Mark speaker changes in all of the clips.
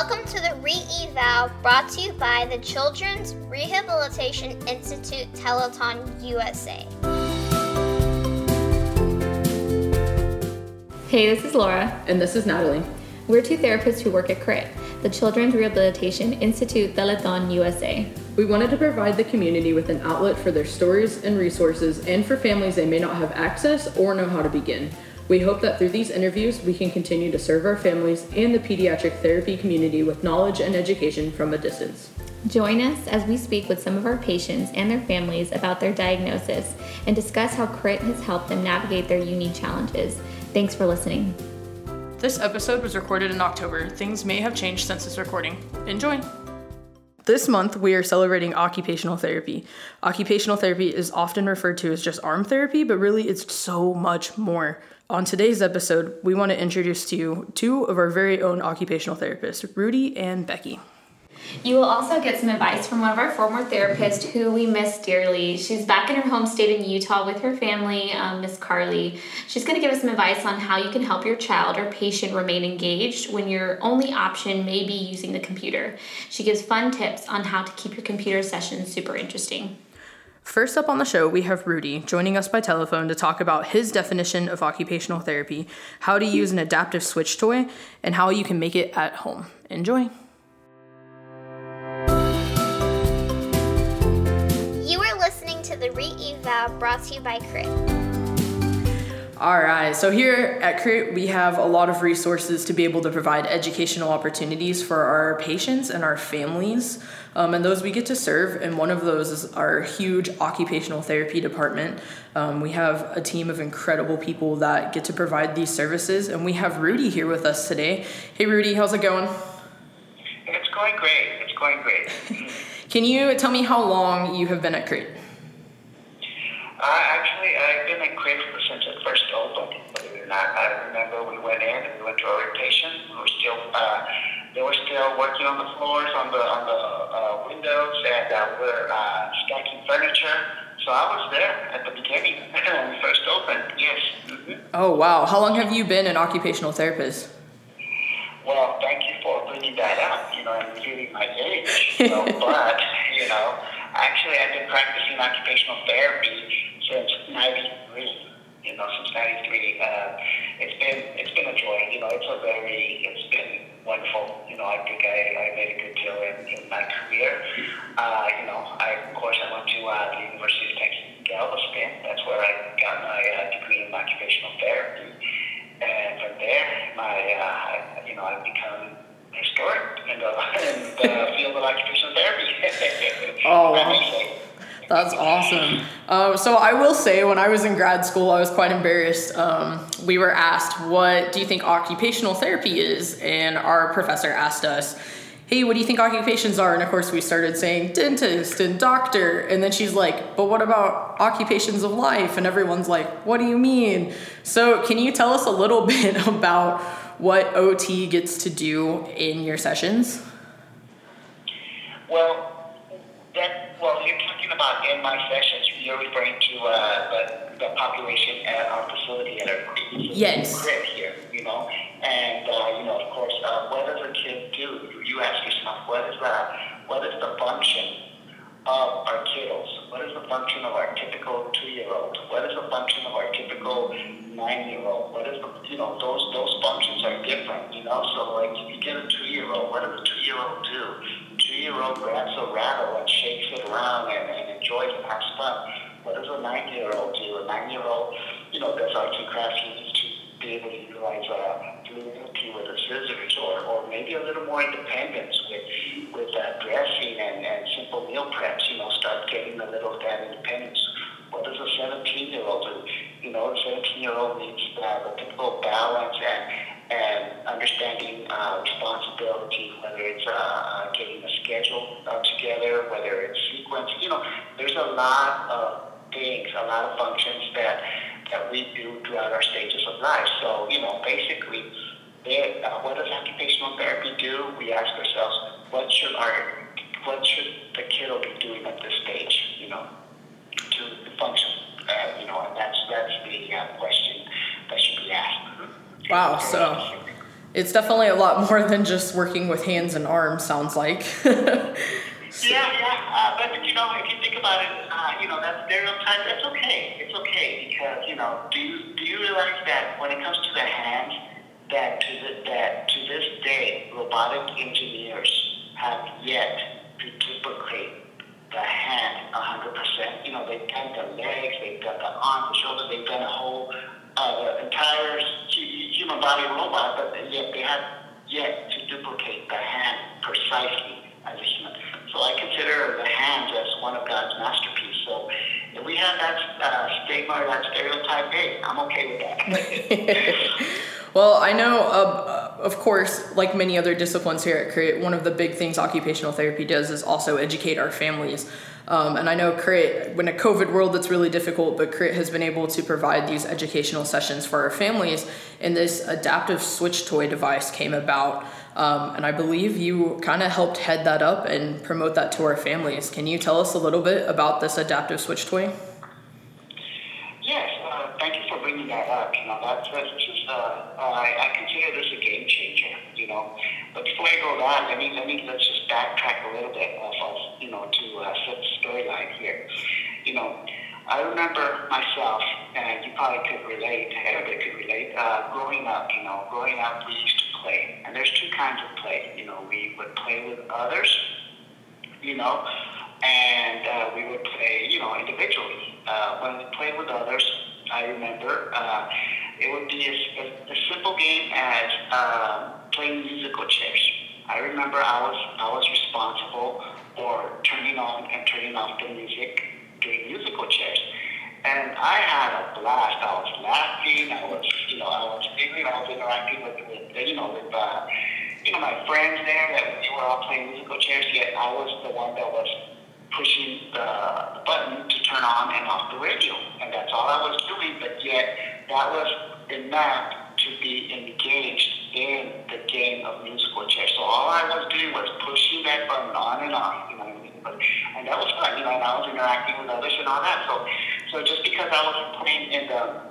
Speaker 1: Welcome to the Re-Eval brought to you by the Children's Rehabilitation Institute Telethon USA.
Speaker 2: Hey, this is Laura.
Speaker 3: And this is Natalie.
Speaker 2: We're two therapists who work at CRIT, the Children's Rehabilitation Institute Telethon USA.
Speaker 3: We wanted to provide the community with an outlet for their stories and resources and for families they may not have access or know how to begin. We hope that through these interviews, we can continue to serve our families and the pediatric therapy community with knowledge and education from a distance.
Speaker 2: Join us as we speak with some of our patients and their families about their diagnosis and discuss how CRIT has helped them navigate their unique challenges. Thanks for listening.
Speaker 4: This episode was recorded in October. Things may have changed since this recording. Enjoy! This month, we are celebrating occupational therapy. Occupational therapy is often referred to as just arm therapy, but really it's so much more. On today's episode, we want to introduce to you two of our very own occupational therapists, Rudy and Becky.
Speaker 2: You will also get some advice from one of our former therapists who we miss dearly. She's back in her home state in Utah with her family, um, Miss Carly. She's going to give us some advice on how you can help your child or patient remain engaged when your only option may be using the computer. She gives fun tips on how to keep your computer sessions super interesting.
Speaker 4: First up on the show, we have Rudy joining us by telephone to talk about his definition of occupational therapy, how to use an adaptive switch toy, and how you can make it at home. Enjoy.
Speaker 1: The Re-Eval brought to you by CRIT.
Speaker 4: All right, so here at CRIT, we have a lot of resources to be able to provide educational opportunities for our patients and our families. Um, and those we get to serve, and one of those is our huge occupational therapy department. Um, we have a team of incredible people that get to provide these services, and we have Rudy here with us today. Hey, Rudy, how's it going?
Speaker 5: It's going great. It's going great.
Speaker 4: Can you tell me how long you have been at CRIT?
Speaker 5: Uh, actually, I've been at CRIT since it first opened. Believe it or not, I remember we went in and we went to orientation. We were still, uh, they were still working on the floors, on the on the uh, windows, and uh, we're uh, stacking furniture. So I was there at the beginning when we first opened. Yes. Mm-hmm.
Speaker 4: Oh wow! How long have you been an occupational therapist?
Speaker 5: Well, thank you for bringing that up. You know, and revealing my age. You know, but you know, actually, I've been practicing occupational therapy since '93. You know, since '93. Uh, it's been it's been a joy. You know, it's a very it's been wonderful. You know, I think I, I made a good deal in, in my career. Uh, you know, I of course I went to uh, the University of Texas Galveston. That's where I got my uh, degree in occupational therapy. And from there, my uh, you know, I've become historic in the, in the field of occupational.
Speaker 4: Oh, wow. That's awesome. Uh, so I will say, when I was in grad school, I was quite embarrassed. Um, we were asked, "What do you think occupational therapy is?" And our professor asked us, "Hey, what do you think occupations are?" And of course, we started saying dentist and doctor. And then she's like, "But what about occupations of life?" And everyone's like, "What do you mean?" So can you tell us a little bit about what OT gets to do in your sessions?
Speaker 5: Well, that well, you're talking about in my sessions. You're referring to uh, the, the population at our facility at our
Speaker 4: Yes.
Speaker 5: crib here, you know. And uh, you know, of course, uh, what does a kid do? You, you ask yourself, what is the what is the function of our kiddos? What is the function of our typical two-year-old? What is the function of our typical nine-year-old? What is the you know those those functions are different, you know. So like if you get a two-year-old, what does a two-year-old do? Two-year-old grabs a rattle and shakes it around and, and enjoys and has fun. What does a nine-year-old do? A nine-year-old, you know, does arts and crafts. Needs to be able to utilize uh, fluidity with the scissors, or, or maybe a little more independence with with uh, dressing and, and simple meal preps. You know, start getting a little of that independence. What does a 17-year-old do? You know, the 17-year-old needs uh, the typical balance and and understanding uh, responsibility, whether it's uh, getting a schedule uh, together, whether it's sequence. You know, there's a lot of things, a lot of functions that that we do throughout our stages of life. So, you know, basically, uh, what does occupational therapy do? We ask ourselves, what should our, what should the kiddo be doing at this stage? You know, to function. Uh, you know, and that's that's the uh, question that should be asked.
Speaker 4: Wow, so it's definitely a lot more than just working with hands and arms. Sounds like.
Speaker 5: Yeah, yeah, uh, but you know, if you think about it, uh, you know, that stereotype, that's okay. It's okay because you know, do you do you realize that when it comes to the hands, that to the, that to this day, robotic engineers have yet to duplicate the hand 100%. You know, they've done the legs, they've done the arms, the shoulders, they've done a whole uh, the entire human body robot, but yet they have yet to duplicate the hand precisely as a human. So I consider the hands as one of God's masterpieces. So we have that uh, stigma or that stereotype, hey, I'm okay with that.
Speaker 4: well, I know, uh, of course, like many other disciplines here at CRIT, one of the big things occupational therapy does is also educate our families. Um, and I know CRIT, in a COVID world, that's really difficult, but CRIT has been able to provide these educational sessions for our families. And this adaptive switch toy device came about. Um, and I believe you kind of helped head that up and promote that to our families. Can you tell us a little bit about this adaptive switch toy?
Speaker 5: Yes, uh, thank you for bringing that up. You know, that's, is, uh, uh, I, I consider this a game changer. You know, but before I go that, let me let me let's just backtrack a little bit of, of you know to uh, set the storyline here. You know, I remember myself, and you probably could relate. Everybody could relate. Uh, growing up, you know, growing up, we used. And there's two kinds of play. You know, we would play with others, you know, and uh, we would play, you know, individually. Uh, when we played with others, I remember uh, it would be a, a, a simple game as uh, playing musical chairs. I remember I was I was responsible for turning on and turning off the music during musical chairs. And I had a blast. I was laughing. I was, you know, I was giggling. I was interacting with, with you know, with, uh, you know, my friends there that we were all playing musical chairs. Yet I was the one that was pushing the, the button to turn on and off the radio, and that's all I was doing. But yet that was enough to be engaged in the game of musical chairs. So all I was doing was pushing that button on and off, you know, what I mean? But, and that was fun, you know, and I was interacting with others and all that. So so just because I wasn't playing in the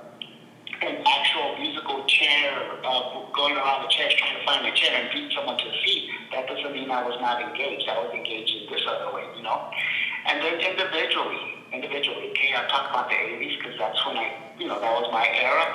Speaker 5: an actual musical chair, uh, going around the chairs trying to find a chair and beat someone to the seat, that doesn't mean I was not engaged. I was engaged in this other way, you know. And then individually, individually, okay, I talk about the 80s because that's when I, you know, that was my era.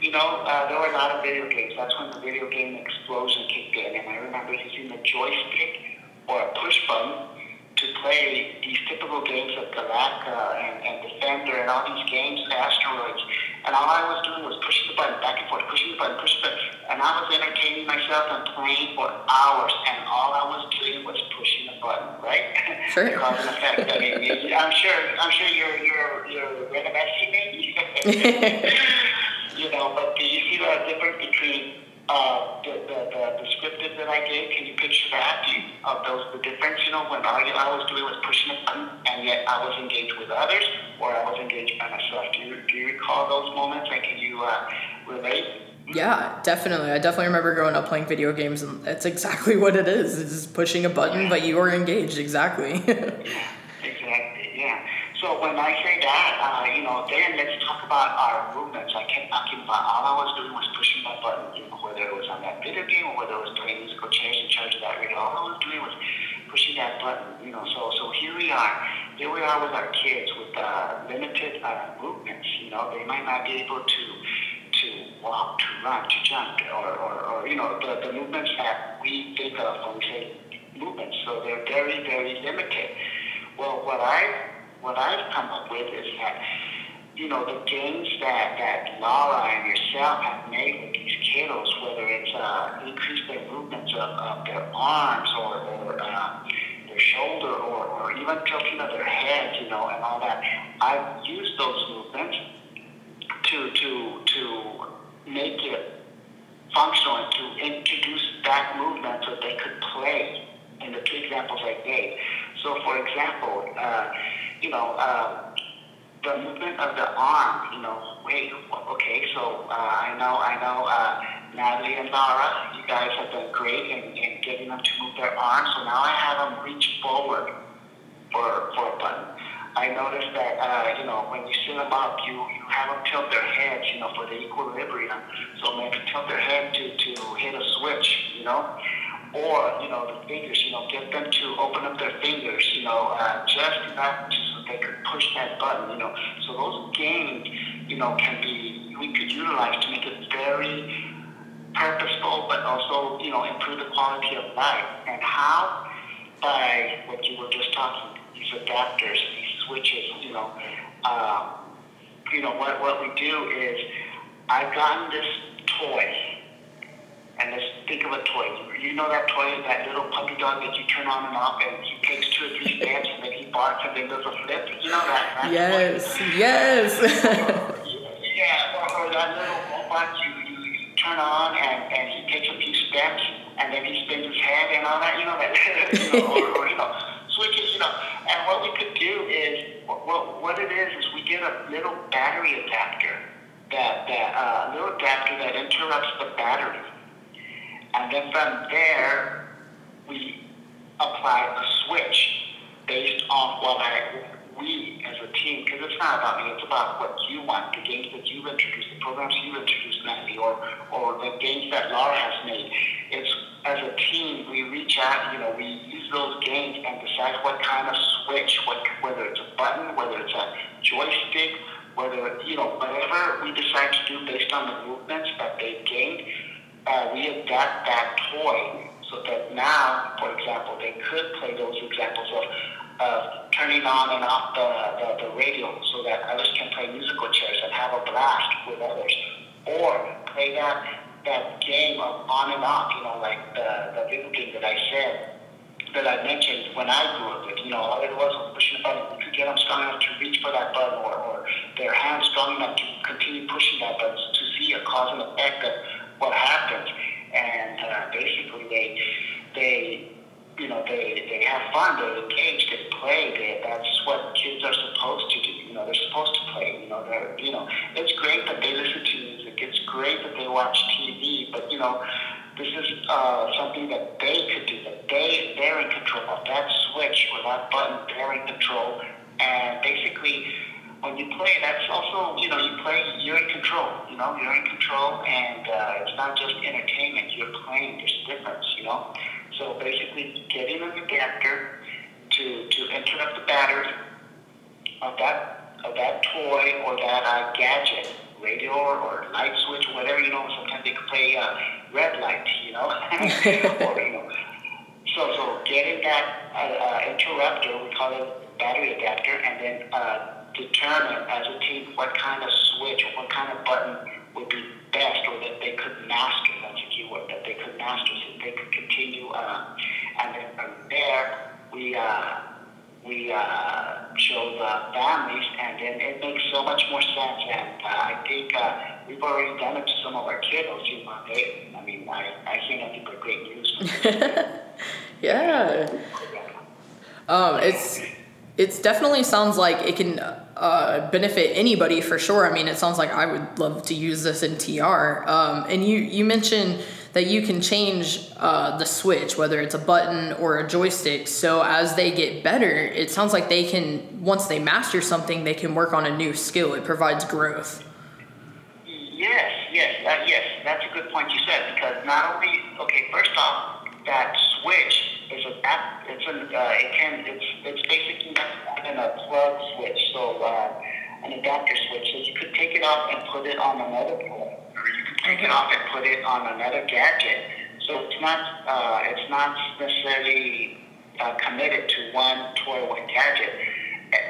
Speaker 5: You know, uh, there were a lot of video games. That's when the video game explosion kicked in. And I remember using the joystick or a push button to play these typical games of Galaga and, and Defender and all these games, Asteroids. And all I was doing was pushing the button back and forth, pushing the button, pushing the button. And I was entertaining myself and playing for hours. And all I was doing was pushing the button, right?
Speaker 4: Sure.
Speaker 5: Cause and effect. I mean, I'm sure, I'm sure you're, you're, you're reminiscing me. you know, but do you see the difference between uh, the, the, the descriptive that I gave, can you picture that? Do you, of those, the difference, you know, when all I was doing was pushing a button and yet I was engaged with others or I was engaged by myself. Do you, do you recall those moments and can you uh, relate?
Speaker 4: Yeah, definitely. I definitely remember growing up playing video games, and that's exactly what it is. It's just pushing a button, but you are engaged. Exactly.
Speaker 5: yeah, exactly. Yeah. So when I say that, uh, you know, then let's talk about our movements. I kept talking about all I was doing was pushing my button, whether it was on that video game or whether it was playing musical chairs in charge of that radio. All I was doing was pushing that button, you know. So so here we are. Here we are with our kids with uh, limited uh, movements. You know, they might not be able to to walk, to run, to jump, or, or, or you know, the, the movements that we think of when we say movements. So they're very, very limited. Well, what I what I've come up with is that, you know, the games that, that Laura and yourself have made with these kiddos, whether it's uh, increase their movements of, of their arms or, or uh, their shoulder or, or even tilting of their heads, you know, and all that, I've used those movements to, to, to make it functional and to introduce that movement so they could play in the two examples I gave. So, for example, uh, you know, uh, the movement of the arm, you know, wait, okay, so uh, I know, I know, uh, Natalie and Laura, you guys have done great in, in getting them to move their arms, so now I have them reach forward for, for a button. I noticed that, uh, you know, when you sit them up, you, you have them tilt their heads, you know, for the equilibrium. So maybe tilt their head to, to hit a switch, you know. Or, you know, the fingers, you know, get them to open up their fingers, you know, uh, just enough so they could push that button, you know. So those games, you know, can be, we could utilize to make it very purposeful, but also, you know, improve the quality of life. And how? By what you were just talking these adapters, these switches, you know. Um, you know, what, what we do is I've gotten this toy, and let's think of a toy. You know that toy, that little puppy dog that you turn on and off, and he takes two or three steps, and then he barks, and then does a flip. You know that? that
Speaker 4: yes, yes.
Speaker 5: yeah, or, or that little robot you, you, you turn on, and, and he takes a few steps, and then he spins his head and all that. You know that, you know, or, or you know switches, you know. And what we could do is, what, what it is, is we get a little battery adapter, that, that uh, little adapter that interrupts the battery. And then from there, we apply a switch based on what I, we as a team, because it's not about me, it's about what you want, the games that you've introduced, the programs you've introduced, Natalie, or, or the games that Laura has made. It's as a team, we reach out, you know, we use those games and decide what kind of switch, what, whether it's a button, whether it's a joystick, whether, you know, whatever we decide to do based on the movements that they've gained, uh, we adapt that toy so that now, for example, they could play those examples of of turning on and off the, the, the radio so that others can play musical chairs and have a blast with others. Or play that that game of on and off, you know, like the, the video game that I said, that I mentioned when I grew up with, you know, all it was pushing a button. You could get them strong enough to reach for that button or, or their hands strong enough to continue pushing that button to see a cause and effect of what happens. And uh, basically they, they, you know, they, they have fun, they're engaged, they play, they, that's what kids are supposed to do, you know, they're supposed to play, you know, they're, you know, it's great that they listen to music, it's great that they watch TV, but, you know, this is uh, something that they could do, that they, they're in control of, that switch or that button, they're in control, and basically, when you play, that's also, you know, you play, you're in control, you know, you're in control, and uh, it's not just entertainment, you're playing, there's a difference, you know. So basically, getting an adapter to, to interrupt the battery of that of that toy or that uh, gadget, radio or, light switch whatever, you know, sometimes they can play uh, red light, you know, or, you know. So, so getting that uh, uh, interrupter, we call it battery adapter, and then uh, determine as a team what kind of switch or what kind of button would be best or that they could master, that's a keyword, that they could master so they could continue. Uh, and then from there, we, uh, we uh, show the families, and then it makes so much more sense. And uh, I think uh, we've already done it to some of our kiddos. You know, they, I mean, I, I hear nothing but great news.
Speaker 4: yeah. Um, it's it definitely sounds like it can uh, benefit anybody for sure. I mean, it sounds like I would love to use this in TR. Um, and you you mentioned that you can change uh, the switch, whether it's a button or a joystick. So as they get better, it sounds like they can once they master something, they can work on a new skill. It provides growth.
Speaker 5: Yes, yes, yes. That's a good point you said because not only okay, first off, that switch is a it's a uh, it can it's it's basically not even a plug switch, so uh, an adapter switch. So you could take it off and put it on another plug, or you could take it off and put it on another gadget. So it's not uh, it's not necessarily uh, committed to one toy, one gadget.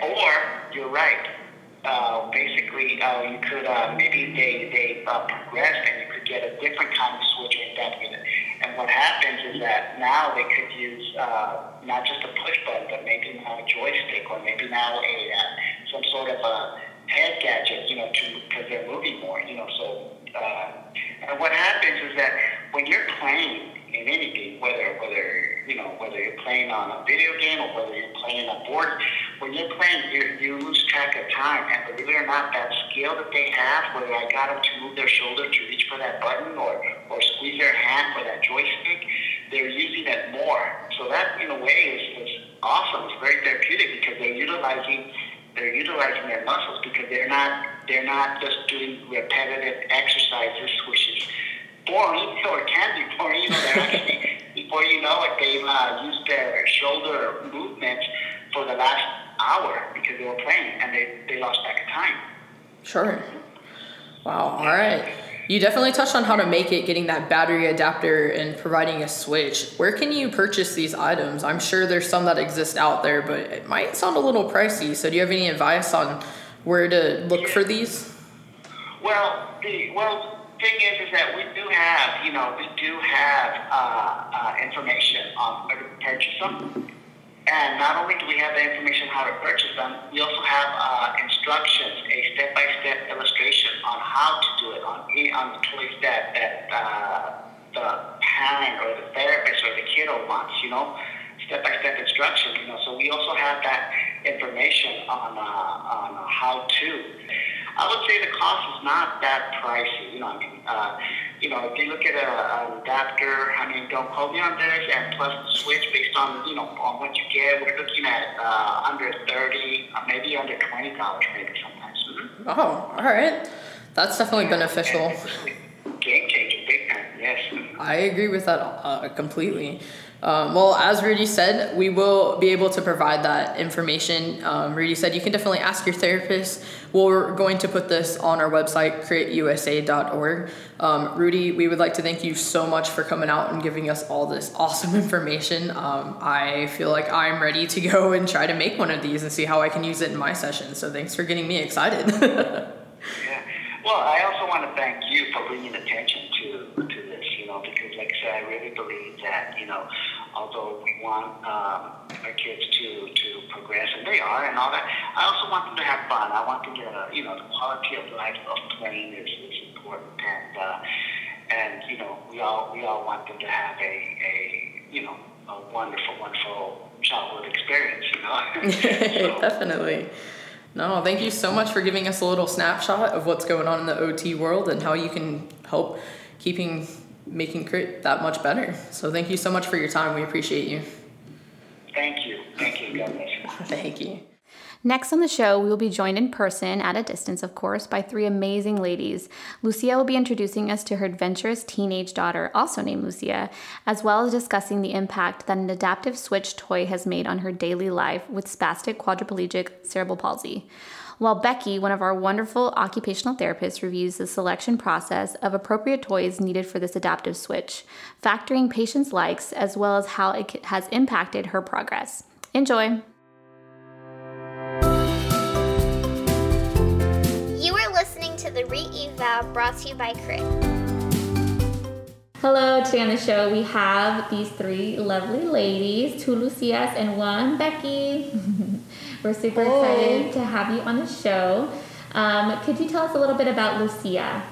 Speaker 5: Or you're right. Uh, basically, uh, you could uh, maybe they they uh, progressed and you could get a different kind of switch adapter. And what happens is that now they could use uh, not just a push button, but maybe now a joystick or maybe now a uh, some sort of a head gadget, you know, to because they're moving more, you know. So, uh, and what happens is that when you're playing in anything, whether whether you know whether you're playing on a video game or whether you're playing on board, when you're playing, you you lose track of time. And believe it or not, that skill that they have, whether I got them to move their shoulder to reach for that button or or squeeze their hand for that joystick, they're using it more. So that in a way is, is awesome. It's very therapeutic because they're utilizing they're utilizing their muscles because they're not they're not just doing repetitive exercises, which boring or can be boring. You know, they're actually before you know it, they've uh, used their shoulder movements for the last hour because they were playing and they, they lost track of time.
Speaker 4: Sure. Wow. All right. You definitely touched on how to make it, getting that battery adapter and providing a switch. Where can you purchase these items? I'm sure there's some that exist out there, but it might sound a little pricey. So, do you have any advice on where to look for these?
Speaker 5: Well, the well thing is, is that we do have, you know, we do have uh, uh, information on where to purchase them. And not only do we have the information how to purchase them, we also have uh, instructions, a step-by-step illustration on how to do it on on the toys that that uh, the parent or the therapist or the kiddo wants. You know, step-by-step instructions. You know, so we also have that information on uh, on how to. I would say the cost is not that pricey. You know, I mean, uh, you know, if you look at a, an adapter, I mean, don't quote me on this, and plus the switch based on you know on what you get, we're looking at uh, under thirty, uh, maybe under twenty dollars, maybe sometimes. Mm-hmm.
Speaker 4: Oh, all right. That's definitely beneficial.
Speaker 5: Game changer, big time. Yes.
Speaker 4: I agree with that uh, completely. Um, well, as Rudy said, we will be able to provide that information. Um, Rudy said you can definitely ask your therapist. We're going to put this on our website, createusa.org. Um, Rudy, we would like to thank you so much for coming out and giving us all this awesome information. Um, I feel like I'm ready to go and try to make one of these and see how I can use it in my session. So thanks for getting me excited.
Speaker 5: yeah. Well, I also want to thank you for bringing attention to, to this, you know, because I really believe that, you know, although we want um, our kids to, to progress, and they are, and all that, I also want them to have fun. I want them to, you know, the quality of life of playing is, is important, and uh, and you know, we all we all want them to have a, a you know a wonderful, wonderful childhood experience. You know,
Speaker 4: so, Definitely. No, thank you so much for giving us a little snapshot of what's going on in the OT world and how you can help keeping making crit that much better. So thank you so much for your time. We appreciate you.
Speaker 5: Thank you. Thank you. God bless you.
Speaker 4: Thank you.
Speaker 2: Next on the show, we will be joined in person, at a distance, of course, by three amazing ladies. Lucia will be introducing us to her adventurous teenage daughter, also named Lucia, as well as discussing the impact that an adaptive switch toy has made on her daily life with spastic quadriplegic cerebral palsy. While Becky, one of our wonderful occupational therapists, reviews the selection process of appropriate toys needed for this adaptive switch, factoring patients' likes as well as how it has impacted her progress. Enjoy!
Speaker 1: You are listening to the Re-Eval brought to you by Crit.
Speaker 2: Hello, today on the show we have these three lovely ladies, two Lucias and one Becky. We're super
Speaker 6: Hey.
Speaker 2: excited to have you on the show. Um, could you tell us a little bit about Lucia?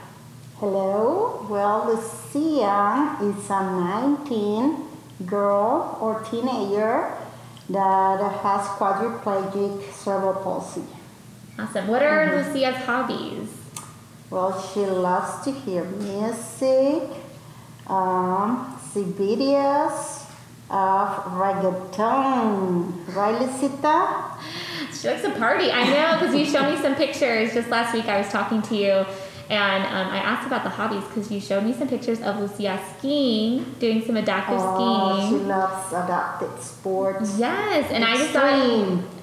Speaker 6: Hello. Well, Lucia is a 19 girl or teenager that has quadriplegic cerebral palsy.
Speaker 2: Awesome. What are Lucia's hobbies?
Speaker 6: Well, she loves to hear music, um, see videos of reggaeton. Right, Lucita?
Speaker 2: She likes to party. I know because you showed me some pictures just last week. I was talking to you, and um, I asked about the hobbies because you showed me some pictures of Lucia skiing, doing some adaptive
Speaker 6: Oh, she
Speaker 2: skiing.
Speaker 6: loves adapted sports.
Speaker 2: Yes, and I just thought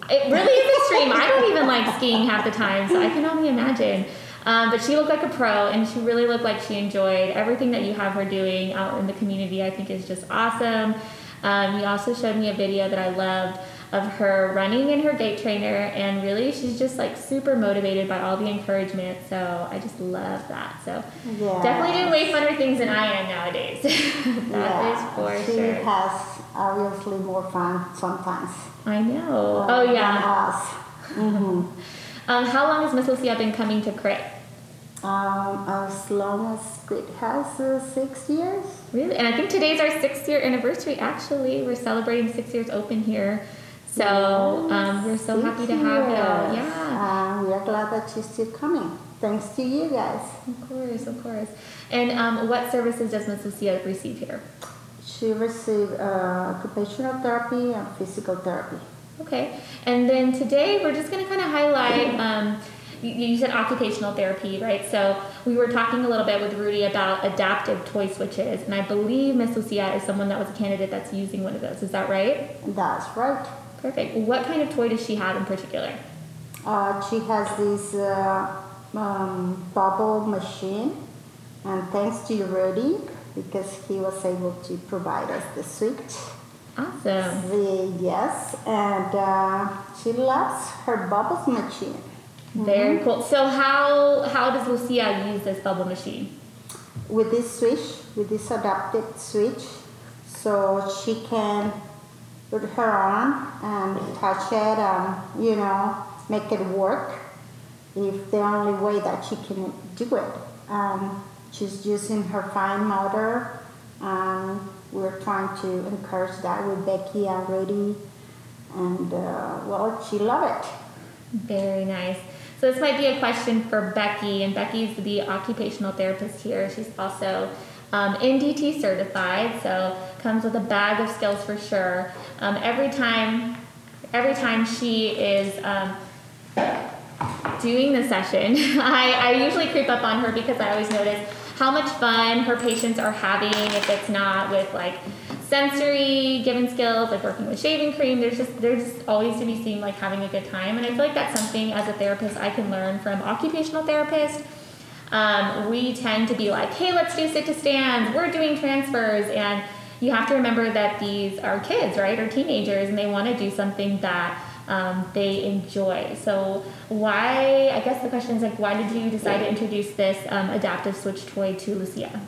Speaker 2: it really is extreme. I don't even like skiing half the time, so I can only imagine. Um, but she looked like a pro, and she really looked like she enjoyed everything that you have her doing out in the community. I think is just awesome. Um, you also showed me a video that I loved of her running in her gait trainer, and really she's just like super motivated by all the encouragement. So I just love that. So
Speaker 6: Yeah.
Speaker 2: definitely doing way funner things than I am nowadays. That is for
Speaker 6: she
Speaker 2: sure.
Speaker 6: has obviously more fun sometimes.
Speaker 2: I know.
Speaker 6: uh,
Speaker 2: Oh yeah.
Speaker 6: us. hmm
Speaker 2: Um, how long has Miss Lucia been coming to Crit?
Speaker 6: Um, as long as it has uh, six years.
Speaker 2: Really? And I think today's our sixth year anniversary. Actually, we're celebrating six years open here. So um, we're so happy to have you. Yeah.
Speaker 6: Um, we are glad that she's still coming. Thanks to you guys.
Speaker 2: Of course, of course. And um, what services does Miss Lucia receive here?
Speaker 6: She received uh, occupational therapy and physical therapy.
Speaker 2: Okay. And then today we're just going to kind of highlight. You, you said occupational therapy, right? So we were talking a little bit with Rudy about adaptive toy switches, and I believe Miss Lucia is someone that was a candidate that's using one of those. Is that right?
Speaker 6: That's right.
Speaker 2: Perfect. What kind of toy does she have in particular?
Speaker 6: Uh, she has this uh, um, bubble machine, and thanks to Rudy, because he was able to provide us the switch.
Speaker 2: Awesome.
Speaker 6: The, yes, and uh, she loves her bubbles machine.
Speaker 2: Very cool. So how how does Lucia use this bubble machine?
Speaker 6: With this switch, with this adapted switch, so she can put her arm and touch it and you know make it work. If the only way that she can do it, um, she's using her fine motor. Um, we're trying to encourage that with Becky and Rudy, and uh, well, she loved it.
Speaker 2: Very nice. So this might be a question for Becky, and Becky's the occupational therapist here. She's also um, NDT certified, so comes with a bag of skills for sure. Um, every time, every time she is um, doing the session, I, I usually creep up on her because I always notice how much fun her patients are having if it's not with like sensory given skills like working with shaving cream there's just there's always to be seen like having a good time and i feel like that's something as a therapist i can learn from occupational therapists um, we tend to be like hey let's do sit to stands we're doing transfers and you have to remember that these are kids right or teenagers and they want to do something that um, they enjoy. So why? I guess the question is like, why did you decide to introduce this um, adaptive switch toy to Lucia?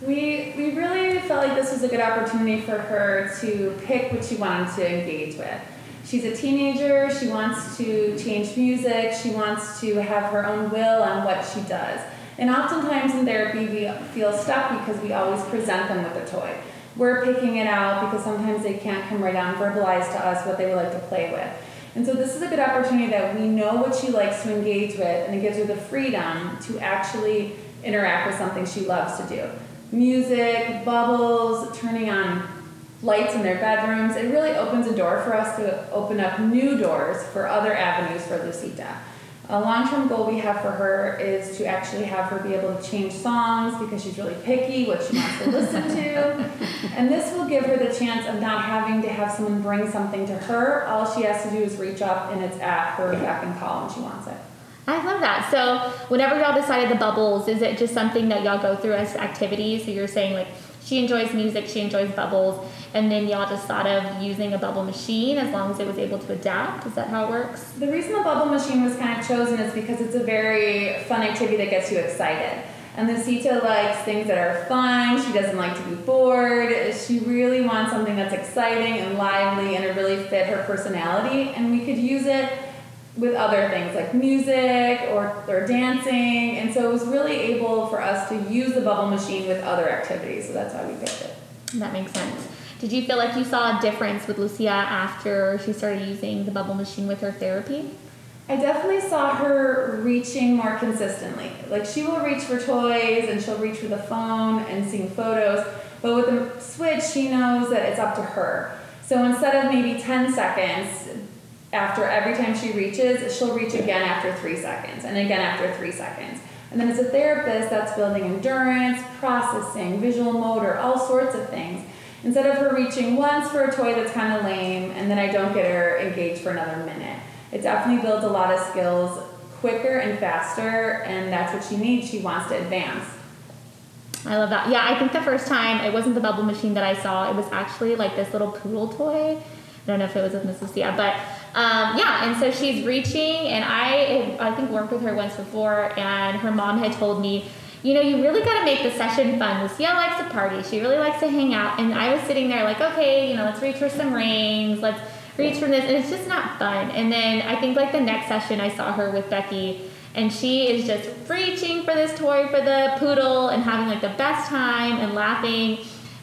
Speaker 7: We we really felt like this was a good opportunity for her to pick what she wanted to engage with. She's a teenager. She wants to change music. She wants to have her own will on what she does. And oftentimes in therapy, we feel stuck because we always present them with a toy we're picking it out because sometimes they can't come right out and verbalize to us what they would like to play with. And so this is a good opportunity that we know what she likes to engage with and it gives her the freedom to actually interact with something she loves to do. Music, bubbles, turning on lights in their bedrooms. It really opens a door for us to open up new doors for other avenues for Lucita. A long-term goal we have for her is to actually have her be able to change songs because she's really picky what she wants to listen to. And this will give her the chance of not having to have someone bring something to her. All she has to do is reach up and it's at her beck and call when she wants it.
Speaker 2: I love that. So whenever y'all decided the bubbles, is it just something that y'all go through as activities? So you're saying like she enjoys music, she enjoys bubbles, and then y'all just thought of using a bubble machine as long as it was able to adapt. Is that how it works?
Speaker 7: The reason the bubble machine was kind of chosen is because it's a very fun activity that gets you excited. And Lucita likes things that are fun. She doesn't like to be bored. She really wants something that's exciting and lively and it really fit her personality. And we could use it with other things like music or, or dancing. And so it was really able for us to use the bubble machine with other activities. So that's why we picked it.
Speaker 2: That makes sense. Did you feel like you saw a difference with Lucia after she started using the bubble machine with her therapy?
Speaker 7: I definitely saw her reaching more consistently. Like she will reach for toys and she'll reach for the phone and seeing photos, but with the switch, she knows that it's up to her. So instead of maybe 10 seconds, after every time she reaches, she'll reach again after three seconds and again after three seconds. And then as a therapist, that's building endurance, processing, visual motor, all sorts of things. Instead of her reaching once for a toy that's kind of lame and then I don't get her engaged for another minute. It definitely builds a lot of skills quicker and faster, and that's what she needs. She wants to advance.
Speaker 2: I love that. Yeah, I think the first time it wasn't the bubble machine that I saw, it was actually like this little poodle toy. I don't know if it was with Miss Lucia, but um, yeah, and so she's reaching, and I I think worked with her once before, and her mom had told me, you know, you really got to make the session fun. Lucia likes to party; she really likes to hang out, and I was sitting there like, okay, you know, let's reach for some rings, let's reach from this, and it's just not fun. And then I think like the next session, I saw her with Becky, and she is just reaching for this toy for the poodle and having like the best time and laughing.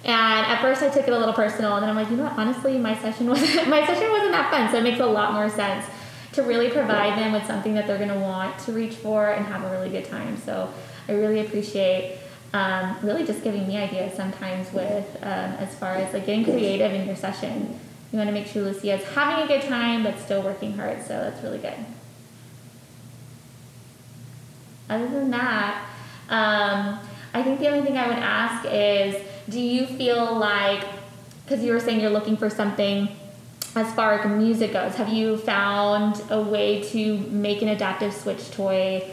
Speaker 2: And at first, I took it a little personal, and then I'm like, you know what? Honestly, my session wasn't my session wasn't that fun. So it makes a lot more sense to really provide them with something that they're going to want to reach for and have a really good time. So I really appreciate um, really just giving me ideas sometimes with um, as far as like getting creative in your session You want to make sure Lucia is having a good time but still working hard. So that's really good. Other than that, um, I think the only thing I would ask is do you feel like, because you were saying you're looking for something as far as music goes, have you found a way to make an adaptive switch toy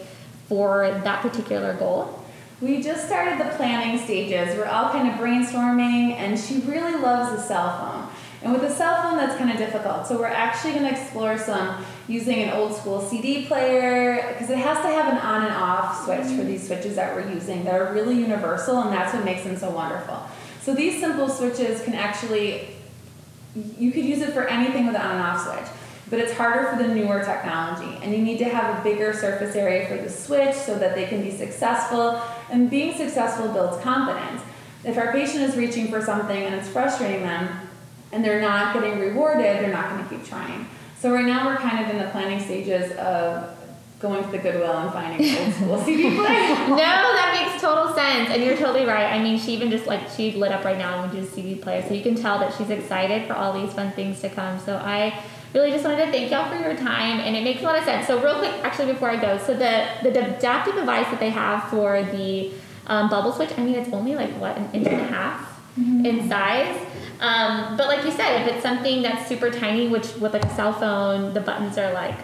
Speaker 2: for that particular goal?
Speaker 7: We just started the planning stages. We're all kind of brainstorming, and she really loves the cell phone. And with a cell phone, that's kind of difficult. So we're actually going to explore some using an old school CD player because it has to have an on and off switch for these switches that we're using that are really universal, and that's what makes them so wonderful. So these simple switches can actually, you could use it for anything with an on and off switch, but it's harder for the newer technology. And you need to have a bigger surface area for the switch so that they can be successful. And being successful builds confidence. If our patient is reaching for something and it's frustrating them, and they're not getting rewarded, they're not going to keep trying. So right now we're kind of in the planning stages of going to the Goodwill and finding old school CD player.
Speaker 2: no, that makes total sense, and you're totally right. I mean, she even just like she lit up right now when we do CD player, so you can tell that she's excited for all these fun things to come. So I really just wanted to thank y'all for your time, and it makes a lot of sense. So real quick, actually, before I go, so the the adaptive device that they have for the um, bubble switch, I mean, it's only like what an inch and a half mm-hmm. in size. Um, but like you said, if it's something that's super tiny, which with like a cell phone, the buttons are like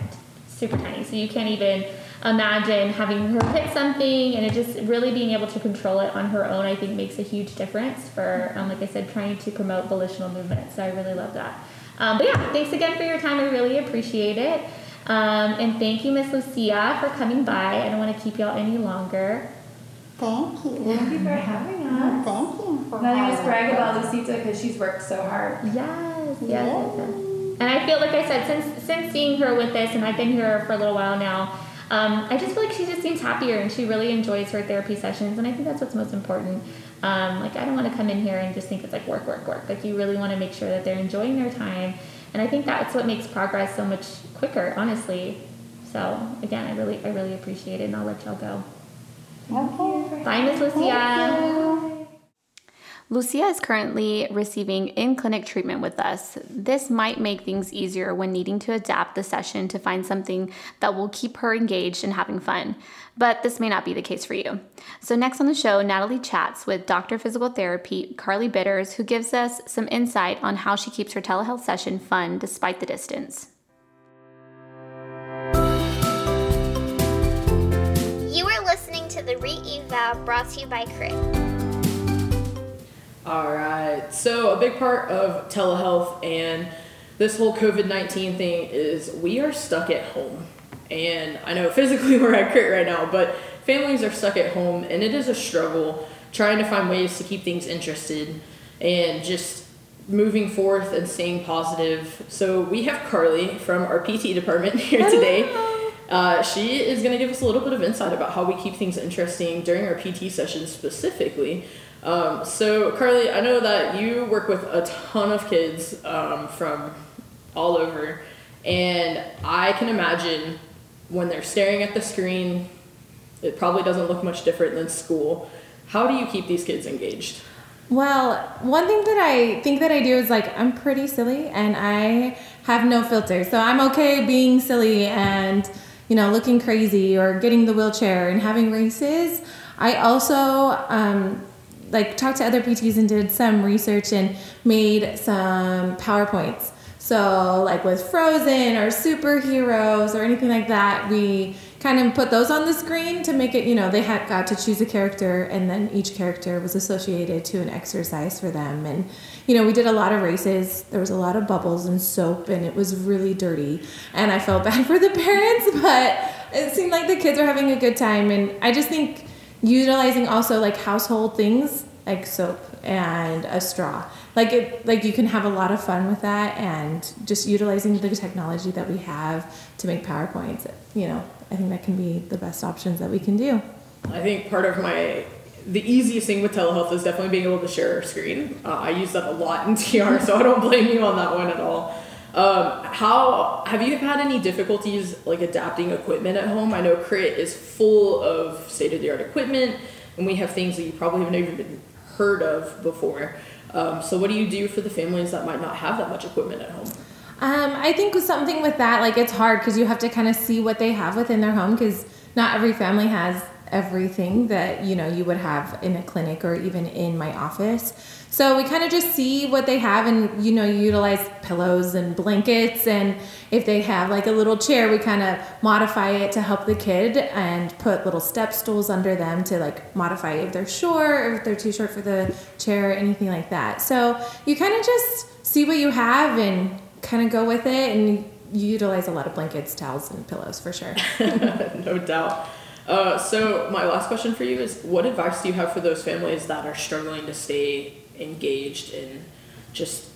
Speaker 2: super tiny, so you can't even imagine having her hit something and it just really being able to control it on her own i think makes a huge difference for um, like i said trying to promote volitional movement so i really love that. Um, but yeah thanks again for your time. I really appreciate it. Um, and thank you miss lucia for coming by. I don't want to keep y'all any longer
Speaker 6: Thank you.
Speaker 7: Thank you for having us.
Speaker 6: Thank you for
Speaker 7: Letting
Speaker 6: having
Speaker 7: us brag about Lucita because she's worked so hard.
Speaker 2: Yes, yes, yes, yes. And I feel like I said since since seeing her with this, and I've been here for a little while now. Um, I just feel like she just seems happier and she really enjoys her therapy sessions, and I think that's what's most important. Um, like I don't want to come in here and just think it's like work, work, work. Like you really want to make sure that they're enjoying their time, and I think that's what makes progress so much quicker, honestly. So again, I really, I really appreciate it, and I'll let y'all go.
Speaker 6: Okay.
Speaker 2: Bye, Miss Lucia. Lucia is currently receiving in clinic treatment with us. This might make things easier when needing to adapt the session to find something that will keep her engaged and having fun, but this may not be the case for you. So, next on the show, Natalie chats with Dr. Physical Therapy Carly Bitters, who gives us some insight on how she keeps her telehealth session fun despite the distance.
Speaker 1: To the re-eval brought to you by Crit.
Speaker 4: All right. So, a big part of telehealth and this whole COVID 19 thing is we are stuck at home. And I know physically we're at Crit right now, but families are stuck at home and it is a struggle trying to find ways to keep things interested and just moving forth and staying positive. So, we have Carly from our PT department here today. Uh, she is going to give us a little bit of insight about how we keep things interesting during our PT sessions specifically. Um, so, Carly, I know that you work with a ton of kids um, from all over, and I can imagine when they're staring at the screen, it probably doesn't look much different than school. How do you keep these kids engaged?
Speaker 8: Well, one thing that I think that I do is like I'm pretty silly and I have no filter. So I'm okay being silly and you know, looking crazy or getting the wheelchair and having races. I also um, like talked to other PTs and did some research and made some PowerPoints. So like with Frozen or superheroes or anything like that, we kind of put those on the screen to make it, you know, they had got to choose a character and then each character was associated to an exercise for them. And, you know, we did a lot of races. There was a lot of bubbles and soap and it was really dirty. And I felt bad for the parents, but it seemed like the kids were having a good time. And I just think utilizing also like household things like soap and a straw. Like it, like you can have a lot of fun with that, and just utilizing the technology that we have to make powerpoints. You know, I think that can be the best options that we can do.
Speaker 4: I think part of my the easiest thing with telehealth is definitely being able to share a screen. Uh, I use that a lot in TR, so I don't blame you on that one at all. Um, how have you had any difficulties like adapting equipment at home? I know Crit is full of state of the art equipment, and we have things that you probably haven't even heard of before.
Speaker 3: Um, so, what do you do for the families that might not have that much equipment at home?
Speaker 8: Um, I think with something with that, like it's hard because you have to kind of see what they have within their home because not every family has everything that you know you would have in a clinic or even in my office. So we kind of just see what they have and you know you utilize pillows and blankets and if they have like a little chair we kind of modify it to help the kid and put little step stools under them to like modify if they're short or if they're too short for the chair or anything like that. So you kind of just see what you have and kind of go with it and you utilize a lot of blankets, towels and pillows for sure.
Speaker 3: no doubt. Uh, so my last question for you is what advice do you have for those families that are struggling to stay engaged and just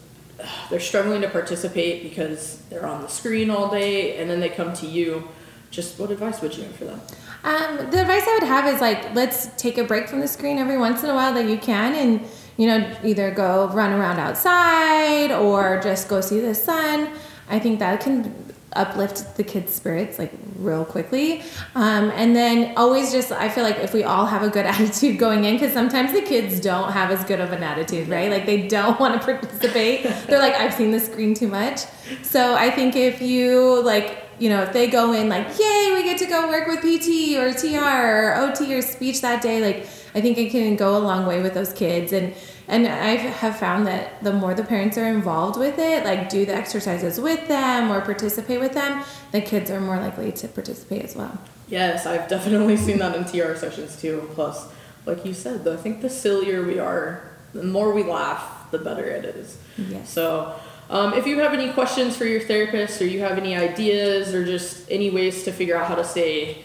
Speaker 3: uh, they're struggling to participate because they're on the screen all day and then they come to you? Just what advice would you have for them?
Speaker 8: Um, the advice i would have is like let's take a break from the screen every once in a while that you can and you know either go run around outside or just go see the sun. I think that can uplift the kids' spirits like real quickly. Um, and then always just, I feel like if we all have a good attitude going in, because sometimes the kids don't have as good of an attitude, right? Like they don't want to participate. They're like, I've seen the screen too much. So I think if you like, you know, if they go in like, yay, we get to go work with PT or TR or OT or speech that day, like I think it can go a long way with those kids. And and I have found that the more the parents are involved with it, like do the exercises with them or participate with them, the kids are more likely to participate as well.
Speaker 3: Yes, I've definitely seen that in TR sessions too. Plus, like you said, though, I think the sillier we are, the more we laugh, the better it is.
Speaker 8: Yes.
Speaker 3: So, um, if you have any questions for your therapist or you have any ideas or just any ways to figure out how to stay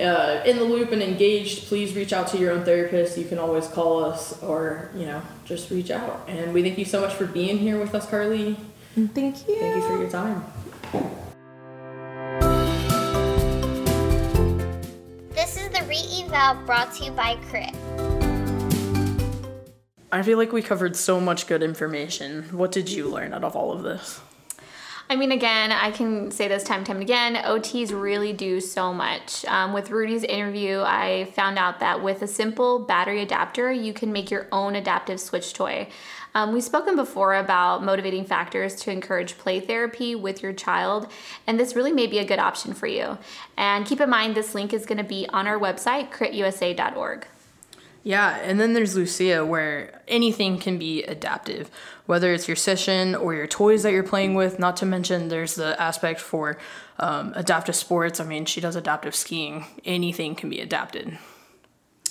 Speaker 3: uh, in the loop and engaged, please reach out to your own therapist. You can always call us or, you know, just reach out. And we thank you so much for being here with us, Carly.
Speaker 8: Thank you.
Speaker 3: Thank you for your time.
Speaker 1: This is the re-eval brought to you by Crit.
Speaker 4: I feel like we covered so much good information. What did you learn out of all of this?
Speaker 2: I mean, again, I can say this time and time again OTs really do so much. Um, with Rudy's interview, I found out that with a simple battery adapter, you can make your own adaptive switch toy. Um, we've spoken before about motivating factors to encourage play therapy with your child, and this really may be a good option for you. And keep in mind, this link is going to be on our website, critusa.org.
Speaker 4: Yeah, and then there's Lucia, where anything can be adaptive, whether it's your session or your toys that you're playing with. Not to mention, there's the aspect for um, adaptive sports. I mean, she does adaptive skiing. Anything can be adapted.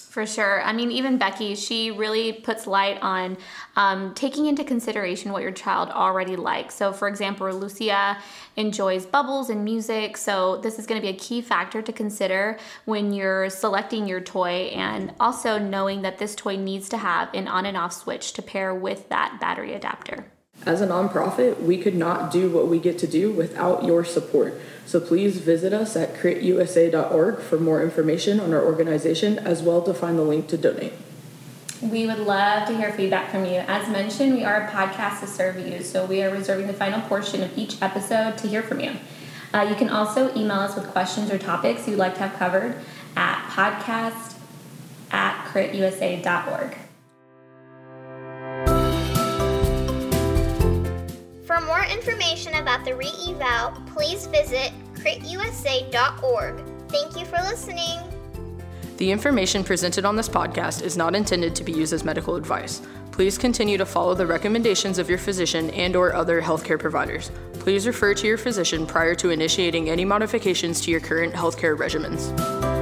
Speaker 2: For sure. I mean, even Becky, she really puts light on um, taking into consideration what your child already likes. So, for example, Lucia enjoys bubbles and music. So, this is going to be a key factor to consider when you're selecting your toy and also knowing that this toy needs to have an on and off switch to pair with that battery adapter.
Speaker 3: As a nonprofit, we could not do what we get to do without your support. So please visit us at critusa.org for more information on our organization as well to find the link to donate.
Speaker 2: We would love to hear feedback from you. As mentioned, we are a podcast to serve you, so we are reserving the final portion of each episode to hear from you. Uh, you can also email us with questions or topics you'd like to have covered at podcast at critusa.org.
Speaker 1: For more information about the re-eval, please visit critusa.org. Thank you for listening.
Speaker 4: The information presented on this podcast is not intended to be used as medical advice. Please continue to follow the recommendations of your physician and or other healthcare providers. Please refer to your physician prior to initiating any modifications to your current healthcare regimens.